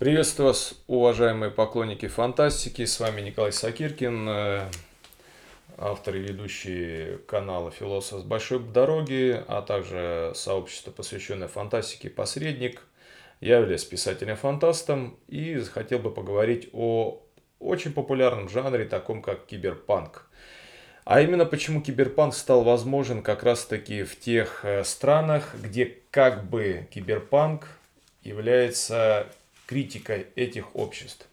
Приветствую вас, уважаемые поклонники фантастики. С вами Николай Сакиркин, э, автор и ведущий канала «Философ с большой дороги», а также сообщество, посвященное фантастике «Посредник». Я являюсь писателем-фантастом и хотел бы поговорить о очень популярном жанре, таком как киберпанк. А именно почему киберпанк стал возможен как раз-таки в тех э, странах, где как бы киберпанк является критикой этих обществ.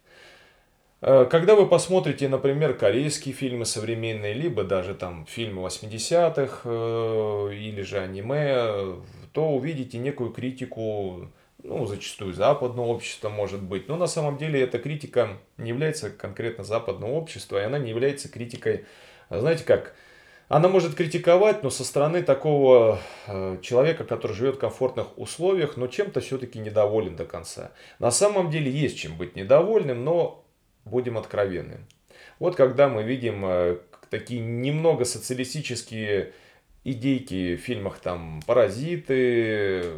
Э, когда вы посмотрите, например, корейские фильмы современные, либо даже там фильмы 80-х, э, или же аниме, то увидите некую критику, ну, зачастую западного общества, может быть. Но на самом деле эта критика не является конкретно западного общества, и она не является критикой, знаете как, она может критиковать, но со стороны такого э, человека, который живет в комфортных условиях, но чем-то все-таки недоволен до конца. На самом деле есть чем быть недовольным, но будем откровенны. Вот когда мы видим э, такие немного социалистические идейки в фильмах там «Паразиты»,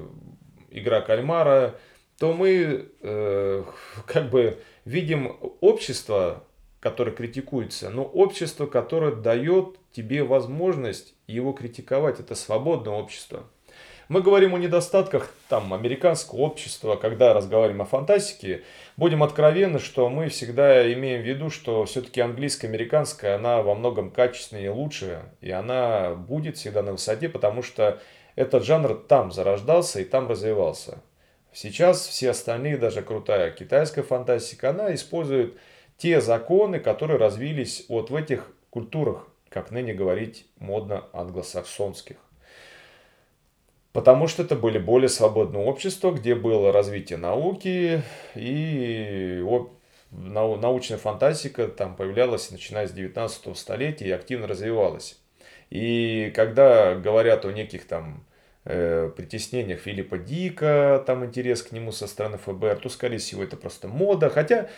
«Игра кальмара», то мы э, как бы видим общество, которое критикуется, но общество, которое дает тебе возможность его критиковать. Это свободное общество. Мы говорим о недостатках там, американского общества, когда разговариваем о фантастике. Будем откровенны, что мы всегда имеем в виду, что все-таки английско-американская, она во многом качественнее и лучше, и она будет всегда на высоте, потому что этот жанр там зарождался и там развивался. Сейчас все остальные, даже крутая китайская фантастика, она использует те законы, которые развились вот в этих культурах, как ныне говорить модно англосаксонских. Потому что это были более свободные общества, где было развитие науки и научная фантастика там появлялась начиная с 19 столетия и активно развивалась. И когда говорят о неких там э, притеснениях Филиппа Дика, там интерес к нему со стороны ФБР, то, скорее всего, это просто мода. Хотя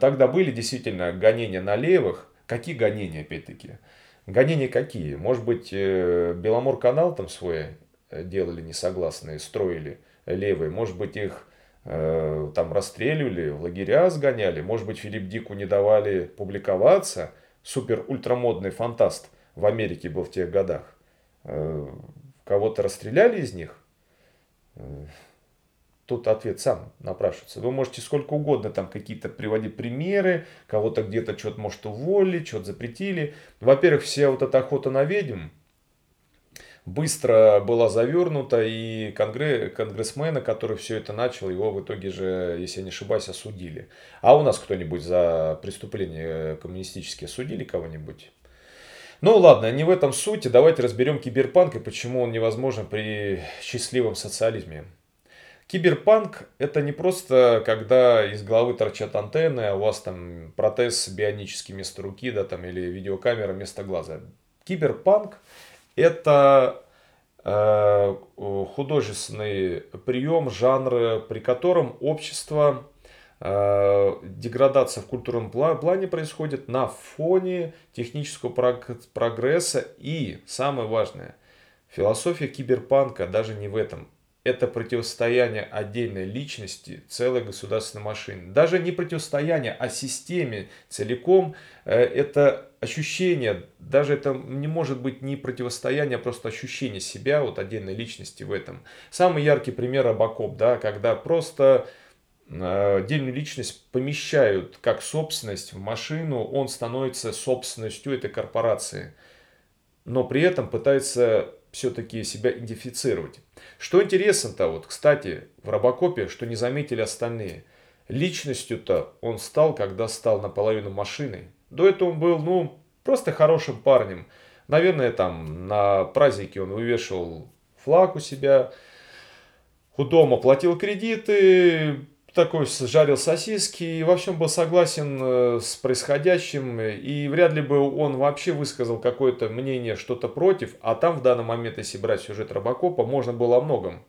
тогда были действительно гонения на левых. Какие гонения, опять-таки? Гонения какие? Может быть, э, Беломор канал там свой э, делали несогласные, строили левые. Может быть, их э, там расстреливали, в лагеря сгоняли. Может быть, Филипп Дику не давали публиковаться. Супер ультрамодный фантаст в Америке был в тех годах. Э, кого-то расстреляли из них? Э, тут ответ сам напрашивается. Вы можете сколько угодно там какие-то приводить примеры, кого-то где-то что-то, может, уволили, что-то запретили. Во-первых, вся вот эта охота на ведьм быстро была завернута, и конгресс, конгрессмена, который все это начал, его в итоге же, если я не ошибаюсь, осудили. А у нас кто-нибудь за преступления коммунистические осудили кого-нибудь? Ну ладно, не в этом суть. Давайте разберем киберпанк и почему он невозможен при счастливом социализме. Киберпанк это не просто когда из головы торчат антенны, а у вас там протез бионический вместо руки, да, там, или видеокамера вместо глаза. Киберпанк это э, художественный прием, жанр, при котором общество деградация в культурном плане происходит на фоне технического прогресса и, самое важное, философия киберпанка даже не в этом. Это противостояние отдельной личности целой государственной машины. Даже не противостояние, а системе целиком. Э, это ощущение, даже это не может быть не противостояние, а просто ощущение себя, вот отдельной личности в этом. Самый яркий пример Робокоп, да, когда просто отдельную личность помещают как собственность в машину, он становится собственностью этой корпорации. Но при этом пытается все-таки себя идентифицировать. Что интересно-то, вот, кстати, в Робокопе, что не заметили остальные. Личностью-то он стал, когда стал наполовину машиной. До этого он был, ну, просто хорошим парнем. Наверное, там на празднике он вывешивал флаг у себя, у дома платил кредиты, такой жарил сосиски и во всем был согласен э, с происходящим. И вряд ли бы он вообще высказал какое-то мнение, что-то против. А там в данный момент, если брать сюжет Робокопа, можно было о многом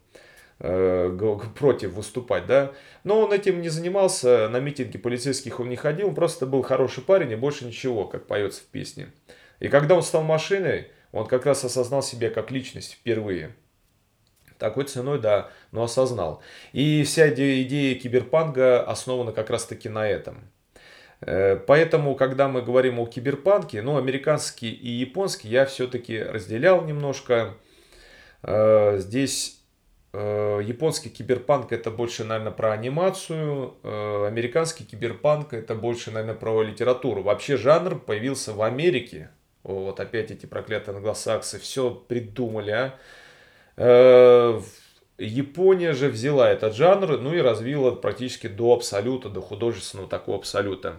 э, против выступать, да. Но он этим не занимался, на митинги полицейских он не ходил, он просто был хороший парень и больше ничего, как поется в песне. И когда он стал машиной, он как раз осознал себя как личность впервые. Такой ценой, да, но осознал. И вся идея киберпанка основана как раз-таки на этом. Э, поэтому, когда мы говорим о киберпанке, ну, американский и японский я все-таки разделял немножко. Э, здесь э, японский киберпанк это больше, наверное, про анимацию, американский киберпанк это больше, наверное, про литературу. Вообще жанр появился в Америке. Вот опять эти проклятые англосаксы все придумали, а. Э, Япония же взяла этот жанр, ну и развила практически до абсолюта, до художественного такого абсолюта.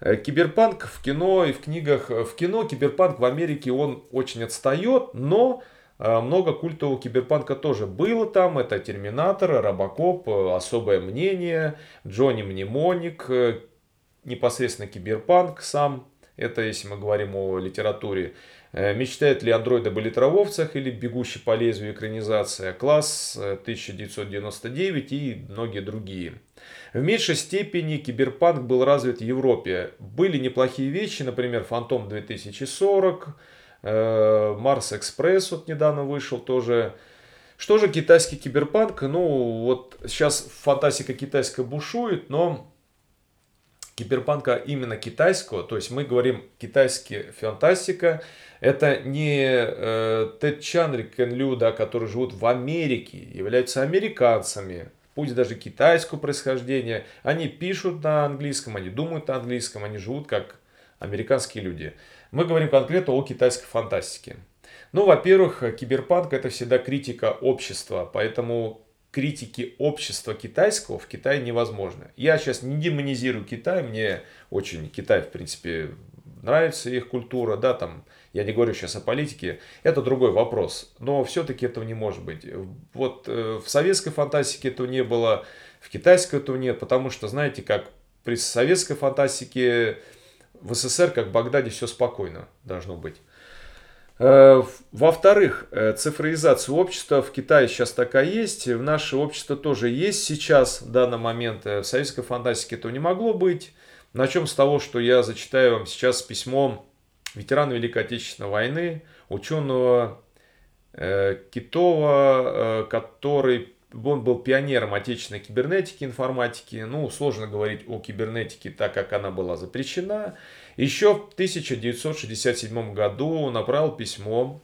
Э, киберпанк в кино и в книгах, в кино киберпанк в Америке он очень отстает, но э, много культового киберпанка тоже было там. Это Терминатор, Робокоп, Особое мнение, Джонни Мнемоник, непосредственно киберпанк сам. Это если мы говорим о литературе. Э, мечтает ли андроид об элитрововцах или бегущий по лезвию экранизация, класс 1999 э, и многие другие. В меньшей степени киберпанк был развит в Европе. Были неплохие вещи, например, Фантом 2040, Марс Экспресс вот недавно вышел тоже. Что же китайский киберпанк? Ну, вот сейчас фантастика китайская бушует, но киберпанка именно китайского, то есть мы говорим китайский фантастика, это не э, Тед Чан, Кен Лю, да, которые живут в Америке, являются американцами, пусть даже китайского происхождения, они пишут на английском, они думают на английском, они живут как американские люди. Мы говорим конкретно о китайской фантастике. Ну, во-первых, киберпанк это всегда критика общества, поэтому критики общества китайского в Китае невозможно. Я сейчас не демонизирую Китай, мне очень Китай, в принципе, нравится их культура, да, там, я не говорю сейчас о политике, это другой вопрос, но все-таки этого не может быть. Вот э, в советской фантастике этого не было, в китайской этого нет, потому что, знаете, как при советской фантастике в СССР, как в Багдаде, все спокойно должно быть. Э, во-вторых, э, цифровизация общества в Китае сейчас такая есть, в наше общество тоже есть сейчас, в данный момент. Э, в советской фантастике этого не могло быть. Начнем с того, что я зачитаю вам сейчас письмо ветерана Великой Отечественной войны, ученого Китова, который он был пионером отечественной кибернетики, информатики. Ну, сложно говорить о кибернетике, так как она была запрещена. Еще в 1967 году он направил письмо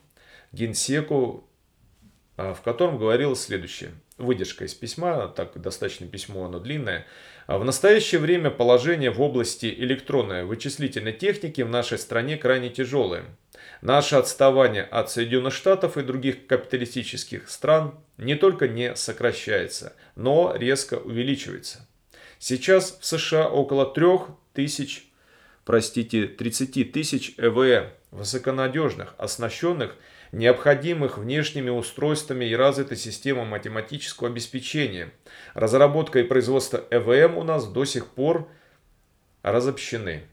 Генсеку, а, в котором говорилось следующее. Выдержка из письма, так достаточно письмо, оно длинное. В настоящее время положение в области электронной вычислительной техники в нашей стране крайне тяжелое. Наше отставание от Соединенных Штатов и других капиталистических стран не только не сокращается, но резко увеличивается. Сейчас в США около 3000, простите, 30 тысяч ЭВЭ, высоконадежных, оснащенных необходимых внешними устройствами и развитой системой математического обеспечения. Разработка и производство ЭВМ у нас до сих пор разобщены.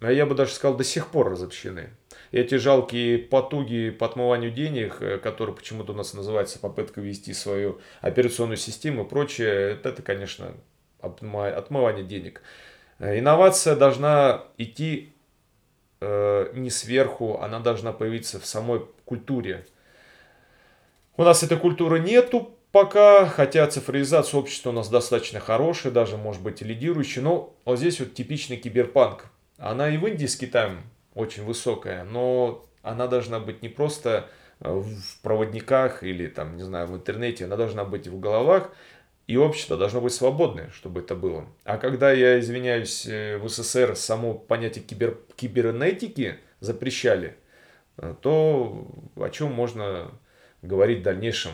А я бы даже сказал, до сих пор разобщены. Эти жалкие потуги по отмыванию денег, э, которые почему-то у нас называется попытка ввести свою операционную систему и прочее, это, конечно, отмывание денег. Э, инновация должна идти э, не сверху, она должна появиться в самой культуре. У нас этой культуры нету пока, хотя цифровизация общества у нас достаточно хорошая, даже может быть лидирующая, но вот здесь вот типичный киберпанк. Она и в Индии с Китаем очень высокая, но она должна быть не просто э, в проводниках или там, не знаю, в интернете, она должна быть в головах, и общество должно быть свободное, чтобы это было. А когда я, извиняюсь, э, в СССР само понятие кибер, кибернетики запрещали, э, то о чем можно говорить в дальнейшем?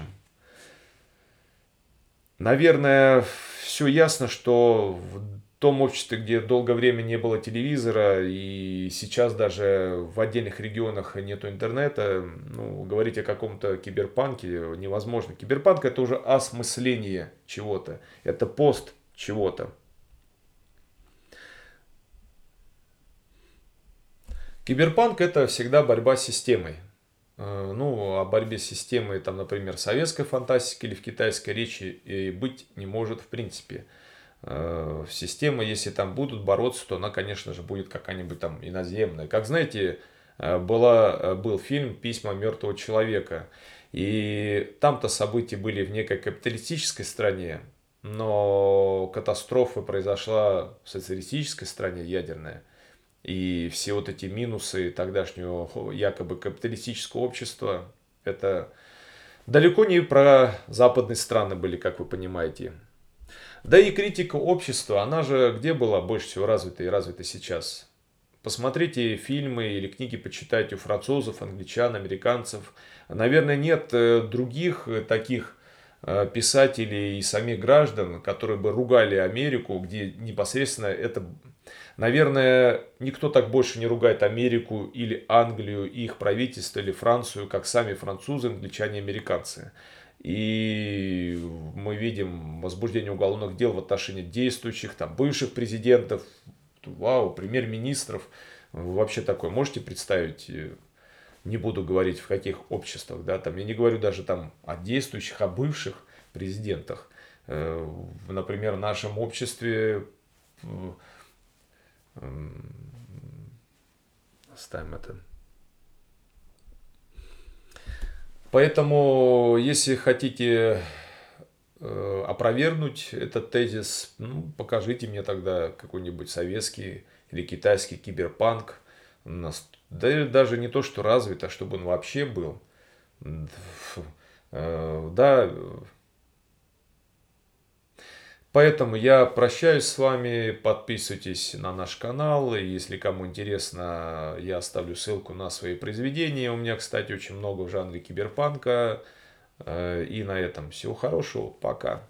Наверное, все ясно, что в том обществе, где долгое время не было телевизора, и сейчас даже в отдельных регионах нету интернета, ну, говорить о каком-то киберпанке невозможно. Киберпанк это уже осмысление чего-то, это пост чего-то. Киберпанк это всегда борьба с системой. Э, ну, о борьбе с системой, там, например, советской фантастики или в китайской речи и быть не может в принципе. Э, система, если там будут бороться, то она, конечно же, будет какая-нибудь там иноземная. Как знаете, э, была, э, был фильм «Письма мертвого человека». И там-то события были в некой капиталистической стране, но катастрофа произошла в социалистической стране ядерная. И все вот эти минусы тогдашнего якобы капиталистического общества, это далеко не про западные страны были, как вы понимаете. Да и критика общества, она же где была больше всего развита и развита сейчас? Посмотрите фильмы или книги, почитайте у французов, англичан, американцев. Наверное, нет э, других таких э, писателей и самих граждан, которые бы ругали Америку, где непосредственно это... Наверное, никто так больше не ругает Америку или Англию, их правительство или Францию, как сами французы, англичане, американцы. И мы видим возбуждение уголовных дел в отношении действующих, там, бывших президентов, вау, премьер-министров. Вообще такое можете представить? Не буду говорить в каких обществах, да, там, я не говорю даже там о действующих, о бывших президентах. Э, например, в нашем обществе оставим это Поэтому, если хотите э, опровергнуть этот тезис, ну, покажите мне тогда какой-нибудь советский или китайский киберпанк. Да даже не то, что развит, а чтобы он вообще был. Э, да, Поэтому я прощаюсь с вами, подписывайтесь на наш канал, и если кому интересно, я оставлю ссылку на свои произведения. У меня, кстати, очень много в жанре киберпанка. Э, и на этом всего хорошего, пока.